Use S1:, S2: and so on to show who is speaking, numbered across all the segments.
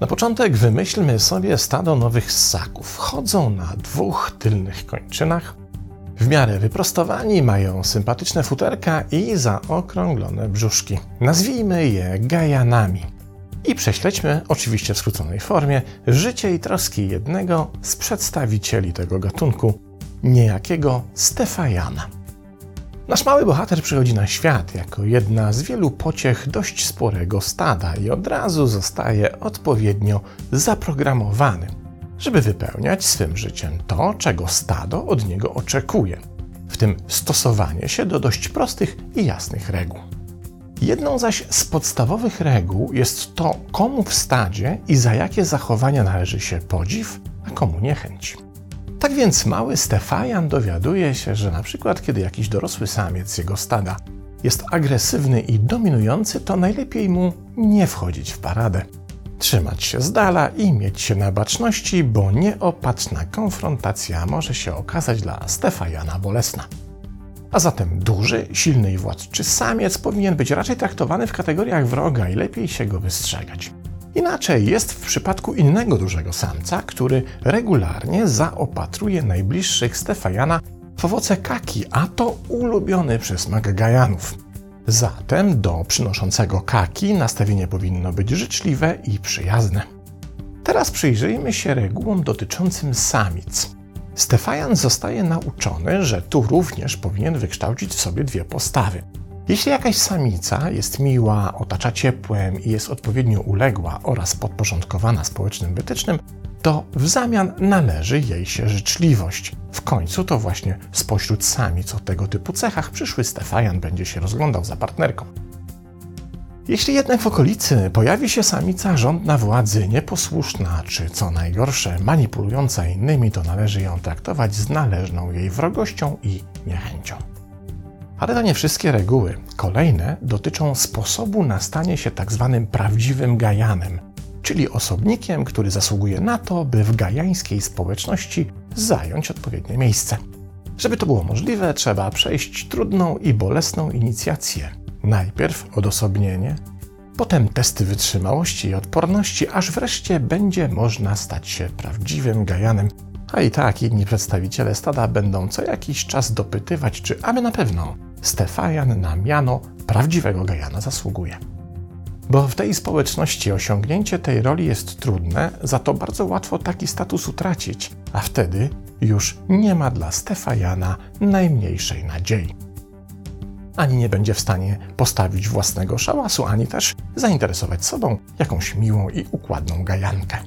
S1: Na początek wymyślmy sobie stado nowych ssaków. Chodzą na dwóch tylnych kończynach. W miarę wyprostowani, mają sympatyczne futerka i zaokrąglone brzuszki. Nazwijmy je gajanami. I prześledźmy, oczywiście w skróconej formie, życie i troski jednego z przedstawicieli tego gatunku, niejakiego Stefajana. Nasz mały bohater przychodzi na świat jako jedna z wielu pociech dość sporego stada i od razu zostaje odpowiednio zaprogramowany, żeby wypełniać swym życiem to, czego stado od niego oczekuje, w tym stosowanie się do dość prostych i jasnych reguł. Jedną zaś z podstawowych reguł jest to, komu w stadzie i za jakie zachowania należy się podziw, a komu niechęć. Tak więc mały Stefajan dowiaduje się, że na przykład kiedy jakiś dorosły samiec jego stada jest agresywny i dominujący, to najlepiej mu nie wchodzić w paradę. Trzymać się z dala i mieć się na baczności, bo nieopatrzna konfrontacja może się okazać dla Stefajana bolesna. A zatem duży, silny i władczy samiec powinien być raczej traktowany w kategoriach wroga i lepiej się go wystrzegać. Inaczej jest w przypadku innego dużego samca, który regularnie zaopatruje najbliższych Stefajana w owoce kaki, a to ulubiony przez Magagajanów. Zatem do przynoszącego kaki nastawienie powinno być życzliwe i przyjazne. Teraz przyjrzyjmy się regułom dotyczącym samic. Stefajan zostaje nauczony, że tu również powinien wykształcić w sobie dwie postawy. Jeśli jakaś samica jest miła, otacza ciepłem i jest odpowiednio uległa oraz podporządkowana społecznym wytycznym, to w zamian należy jej się życzliwość. W końcu to właśnie spośród samic o tego typu cechach przyszły Stefajan będzie się rozglądał za partnerką. Jeśli jednak w okolicy pojawi się samica żądna władzy, nieposłuszna, czy co najgorsze, manipulująca innymi, to należy ją traktować z należną jej wrogością i niechęcią. Ale to nie wszystkie reguły. Kolejne dotyczą sposobu na stanie się tak zwanym prawdziwym gajanem, czyli osobnikiem, który zasługuje na to, by w gajańskiej społeczności zająć odpowiednie miejsce. Żeby to było możliwe, trzeba przejść trudną i bolesną inicjację. Najpierw odosobnienie, potem testy wytrzymałości i odporności, aż wreszcie będzie można stać się prawdziwym gajanem. A i tak inni przedstawiciele stada będą co jakiś czas dopytywać, czy aby na pewno Stefajan na miano prawdziwego Gajana zasługuje. Bo w tej społeczności osiągnięcie tej roli jest trudne, za to bardzo łatwo taki status utracić, a wtedy już nie ma dla Stefajana najmniejszej nadziei. Ani nie będzie w stanie postawić własnego szałasu, ani też zainteresować sobą jakąś miłą i układną gajankę.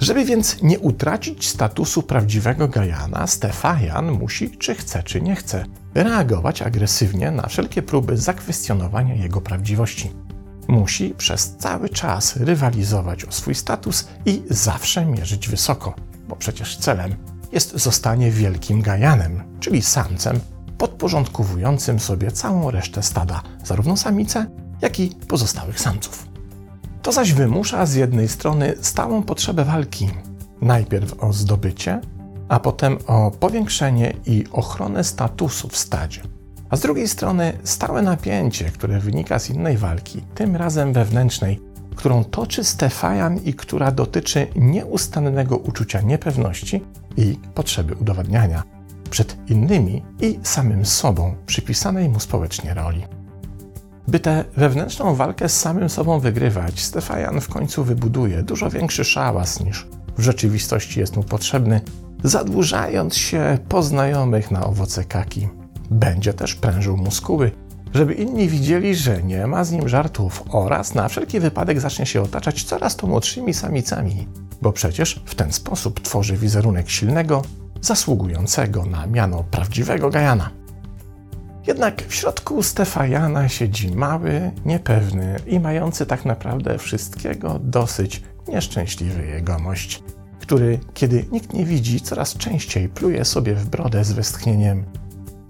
S1: Żeby więc nie utracić statusu prawdziwego Gajana, Stefajan musi, czy chce, czy nie chce, reagować agresywnie na wszelkie próby zakwestionowania jego prawdziwości. Musi przez cały czas rywalizować o swój status i zawsze mierzyć wysoko, bo przecież celem jest zostanie wielkim Gajanem, czyli samcem podporządkowującym sobie całą resztę stada, zarówno samice, jak i pozostałych samców. To zaś wymusza z jednej strony stałą potrzebę walki, najpierw o zdobycie, a potem o powiększenie i ochronę statusu w stadzie. A z drugiej strony stałe napięcie, które wynika z innej walki, tym razem wewnętrznej, którą toczy Stefajan i która dotyczy nieustannego uczucia niepewności i potrzeby udowadniania przed innymi i samym sobą przypisanej mu społecznie roli. By tę wewnętrzną walkę z samym sobą wygrywać, Stefajan w końcu wybuduje dużo większy szałas niż w rzeczywistości jest mu potrzebny, zadłużając się po znajomych na owoce kaki. Będzie też prężył muskuły, żeby inni widzieli, że nie ma z nim żartów oraz na wszelki wypadek zacznie się otaczać coraz to młodszymi samicami, bo przecież w ten sposób tworzy wizerunek silnego, zasługującego na miano prawdziwego Gajana. Jednak w środku Stefajana siedzi mały, niepewny i mający tak naprawdę wszystkiego dosyć nieszczęśliwy jegomość, który, kiedy nikt nie widzi, coraz częściej pluje sobie w brodę z westchnieniem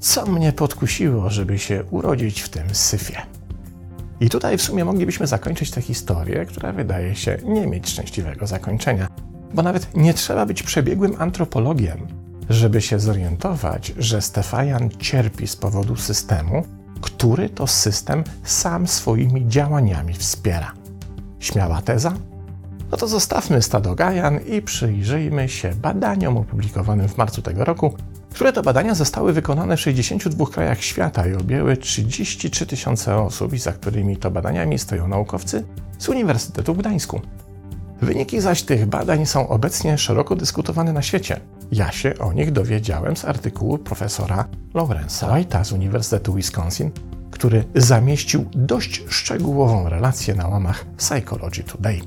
S1: co mnie podkusiło, żeby się urodzić w tym syfie. I tutaj w sumie moglibyśmy zakończyć tę historię, która wydaje się nie mieć szczęśliwego zakończenia, bo nawet nie trzeba być przebiegłym antropologiem, żeby się zorientować, że Stefajan cierpi z powodu systemu, który to system sam swoimi działaniami wspiera. Śmiała teza? No to zostawmy stado Gajan i przyjrzyjmy się badaniom opublikowanym w marcu tego roku, które to badania zostały wykonane w 62 krajach świata i objęły 33 tysiące osób, i za którymi to badaniami stoją naukowcy z Uniwersytetu w Gdańsku. Wyniki zaś tych badań są obecnie szeroko dyskutowane na świecie. Ja się o nich dowiedziałem z artykułu profesora Lawrence'a White'a z Uniwersytetu Wisconsin, który zamieścił dość szczegółową relację na łamach Psychology Today.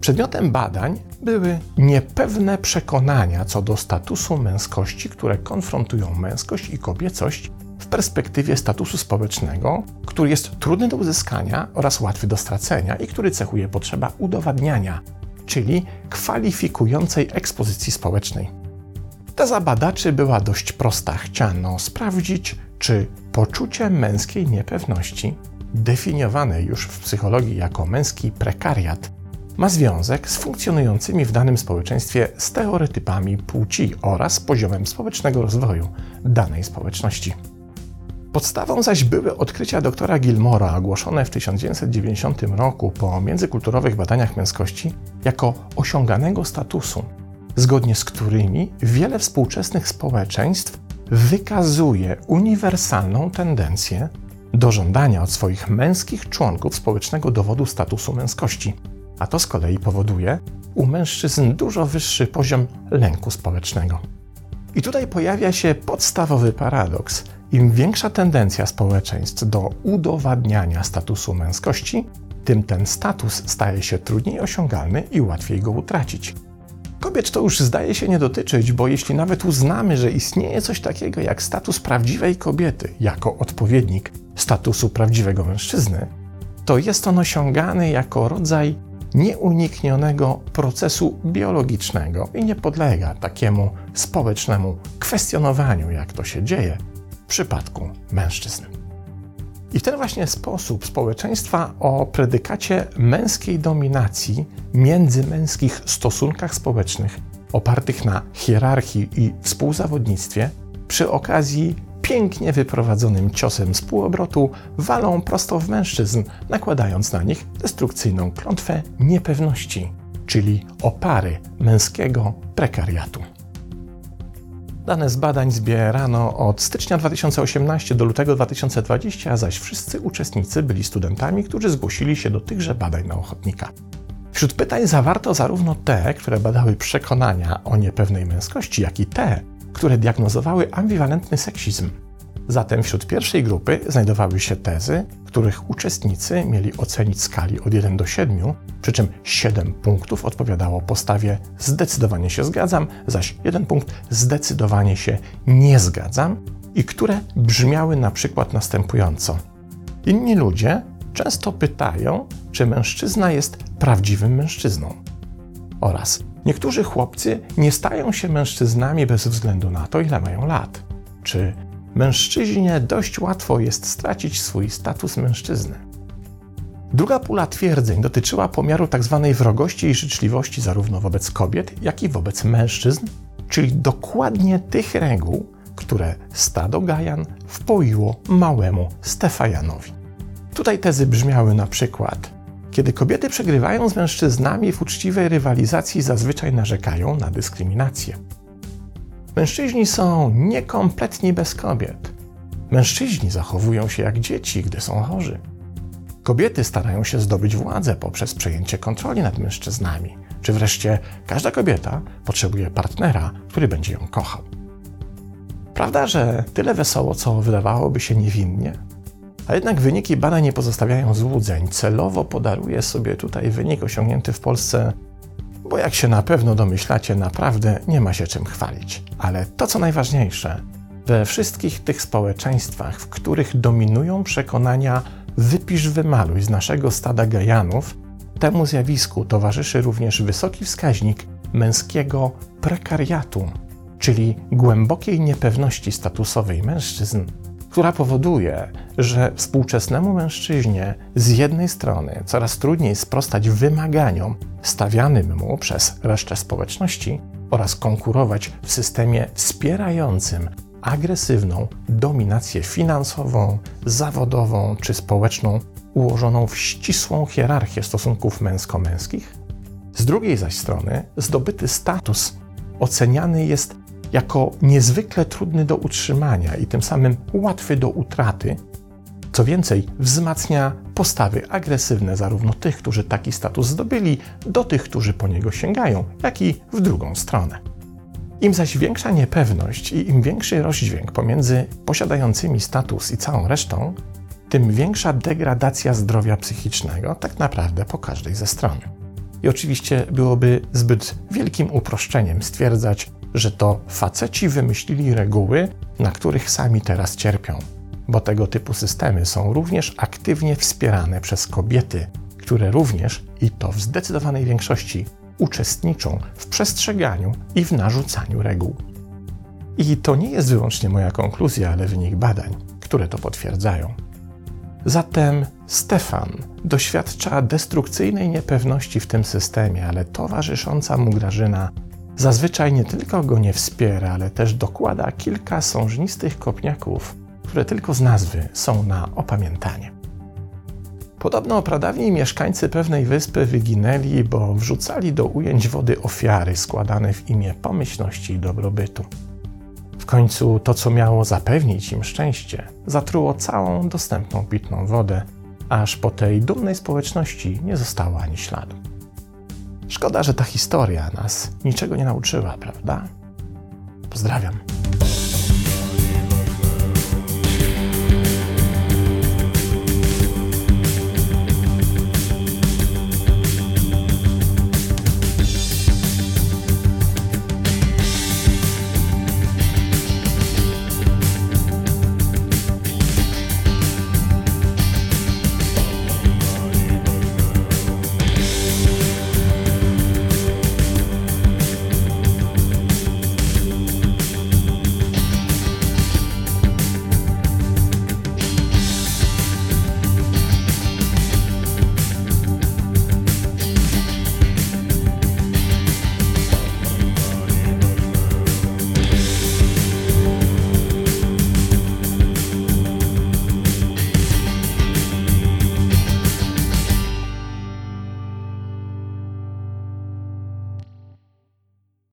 S1: Przedmiotem badań były niepewne przekonania co do statusu męskości, które konfrontują męskość i kobiecość w perspektywie statusu społecznego, który jest trudny do uzyskania oraz łatwy do stracenia i który cechuje potrzeba udowadniania, czyli kwalifikującej ekspozycji społecznej. Teza badaczy była dość prosta. Chciano sprawdzić, czy poczucie męskiej niepewności, definiowane już w psychologii jako męski prekariat, ma związek z funkcjonującymi w danym społeczeństwie stereotypami płci oraz poziomem społecznego rozwoju danej społeczności. Podstawą zaś były odkrycia doktora Gilmora ogłoszone w 1990 roku po międzykulturowych badaniach męskości jako osiąganego statusu, zgodnie z którymi wiele współczesnych społeczeństw wykazuje uniwersalną tendencję do żądania od swoich męskich członków społecznego dowodu statusu męskości, a to z kolei powoduje u mężczyzn dużo wyższy poziom lęku społecznego. I tutaj pojawia się podstawowy paradoks. Im większa tendencja społeczeństw do udowadniania statusu męskości, tym ten status staje się trudniej osiągalny i łatwiej go utracić. Kobiet to już zdaje się nie dotyczyć, bo jeśli nawet uznamy, że istnieje coś takiego jak status prawdziwej kobiety jako odpowiednik statusu prawdziwego mężczyzny, to jest on osiągany jako rodzaj nieuniknionego procesu biologicznego i nie podlega takiemu społecznemu kwestionowaniu, jak to się dzieje przypadku mężczyzn. I w ten właśnie sposób społeczeństwa o predykacie męskiej dominacji międzymęskich stosunkach społecznych opartych na hierarchii i współzawodnictwie przy okazji pięknie wyprowadzonym ciosem z półobrotu walą prosto w mężczyzn, nakładając na nich destrukcyjną klątwę niepewności, czyli opary męskiego prekariatu. Dane z badań zbierano od stycznia 2018 do lutego 2020, zaś wszyscy uczestnicy byli studentami, którzy zgłosili się do tychże badań na ochotnika. Wśród pytań zawarto zarówno te, które badały przekonania o niepewnej męskości, jak i te, które diagnozowały ambiwalentny seksizm. Zatem wśród pierwszej grupy znajdowały się tezy, których uczestnicy mieli ocenić skali od 1 do 7, przy czym 7 punktów odpowiadało postawie zdecydowanie się zgadzam, zaś 1 punkt zdecydowanie się nie zgadzam i które brzmiały na przykład następująco. Inni ludzie często pytają, czy mężczyzna jest prawdziwym mężczyzną. Oraz niektórzy chłopcy nie stają się mężczyznami bez względu na to, ile mają lat. Czy mężczyźnie dość łatwo jest stracić swój status mężczyzny? Druga pula twierdzeń dotyczyła pomiaru tzw. Tak wrogości i życzliwości zarówno wobec kobiet, jak i wobec mężczyzn, czyli dokładnie tych reguł, które stado Gajan wpoiło małemu Stefajanowi. Tutaj tezy brzmiały na przykład: Kiedy kobiety przegrywają z mężczyznami w uczciwej rywalizacji, zazwyczaj narzekają na dyskryminację. Mężczyźni są niekompletni bez kobiet. Mężczyźni zachowują się jak dzieci, gdy są chorzy. Kobiety starają się zdobyć władzę poprzez przejęcie kontroli nad mężczyznami, czy wreszcie każda kobieta potrzebuje partnera, który będzie ją kochał. Prawda, że tyle wesoło, co wydawałoby się niewinnie, a jednak wyniki badań nie pozostawiają złudzeń. Celowo podaruję sobie tutaj wynik osiągnięty w Polsce, bo jak się na pewno domyślacie, naprawdę nie ma się czym chwalić. Ale to, co najważniejsze, we wszystkich tych społeczeństwach, w których dominują przekonania wypisz, wymaluj z naszego stada gajanów, temu zjawisku towarzyszy również wysoki wskaźnik męskiego prekariatu, czyli głębokiej niepewności statusowej mężczyzn która powoduje, że współczesnemu mężczyźnie z jednej strony coraz trudniej sprostać wymaganiom stawianym mu przez resztę społeczności, oraz konkurować w systemie wspierającym agresywną dominację finansową, zawodową czy społeczną, ułożoną w ścisłą hierarchię stosunków męsko-męskich? Z drugiej zaś strony, zdobyty status oceniany jest jako niezwykle trudny do utrzymania i tym samym łatwy do utraty. Co więcej, wzmacnia postawy agresywne zarówno tych, którzy taki status zdobyli, do tych, którzy po niego sięgają, jak i w drugą stronę. Im zaś większa niepewność i im większy rozdźwięk pomiędzy posiadającymi status i całą resztą, tym większa degradacja zdrowia psychicznego, tak naprawdę po każdej ze stron. I oczywiście byłoby zbyt wielkim uproszczeniem stwierdzać, że to faceci wymyślili reguły, na których sami teraz cierpią, bo tego typu systemy są również aktywnie wspierane przez kobiety, które również, i to w zdecydowanej większości, uczestniczą w przestrzeganiu i w narzucaniu reguł. I to nie jest wyłącznie moja konkluzja, ale wynik badań, które to potwierdzają. Zatem Stefan doświadcza destrukcyjnej niepewności w tym systemie, ale towarzysząca mu Grażyna zazwyczaj nie tylko go nie wspiera, ale też dokłada kilka sążnistych kopniaków, które tylko z nazwy są na opamiętanie. Podobno pradawni mieszkańcy pewnej wyspy wyginęli, bo wrzucali do ujęć wody ofiary składane w imię pomyślności i dobrobytu. W końcu to, co miało zapewnić im szczęście, zatruło całą dostępną pitną wodę, aż po tej dumnej społeczności nie zostało ani śladu. Szkoda, że ta historia nas niczego nie nauczyła, prawda? Pozdrawiam.